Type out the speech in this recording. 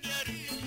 Hee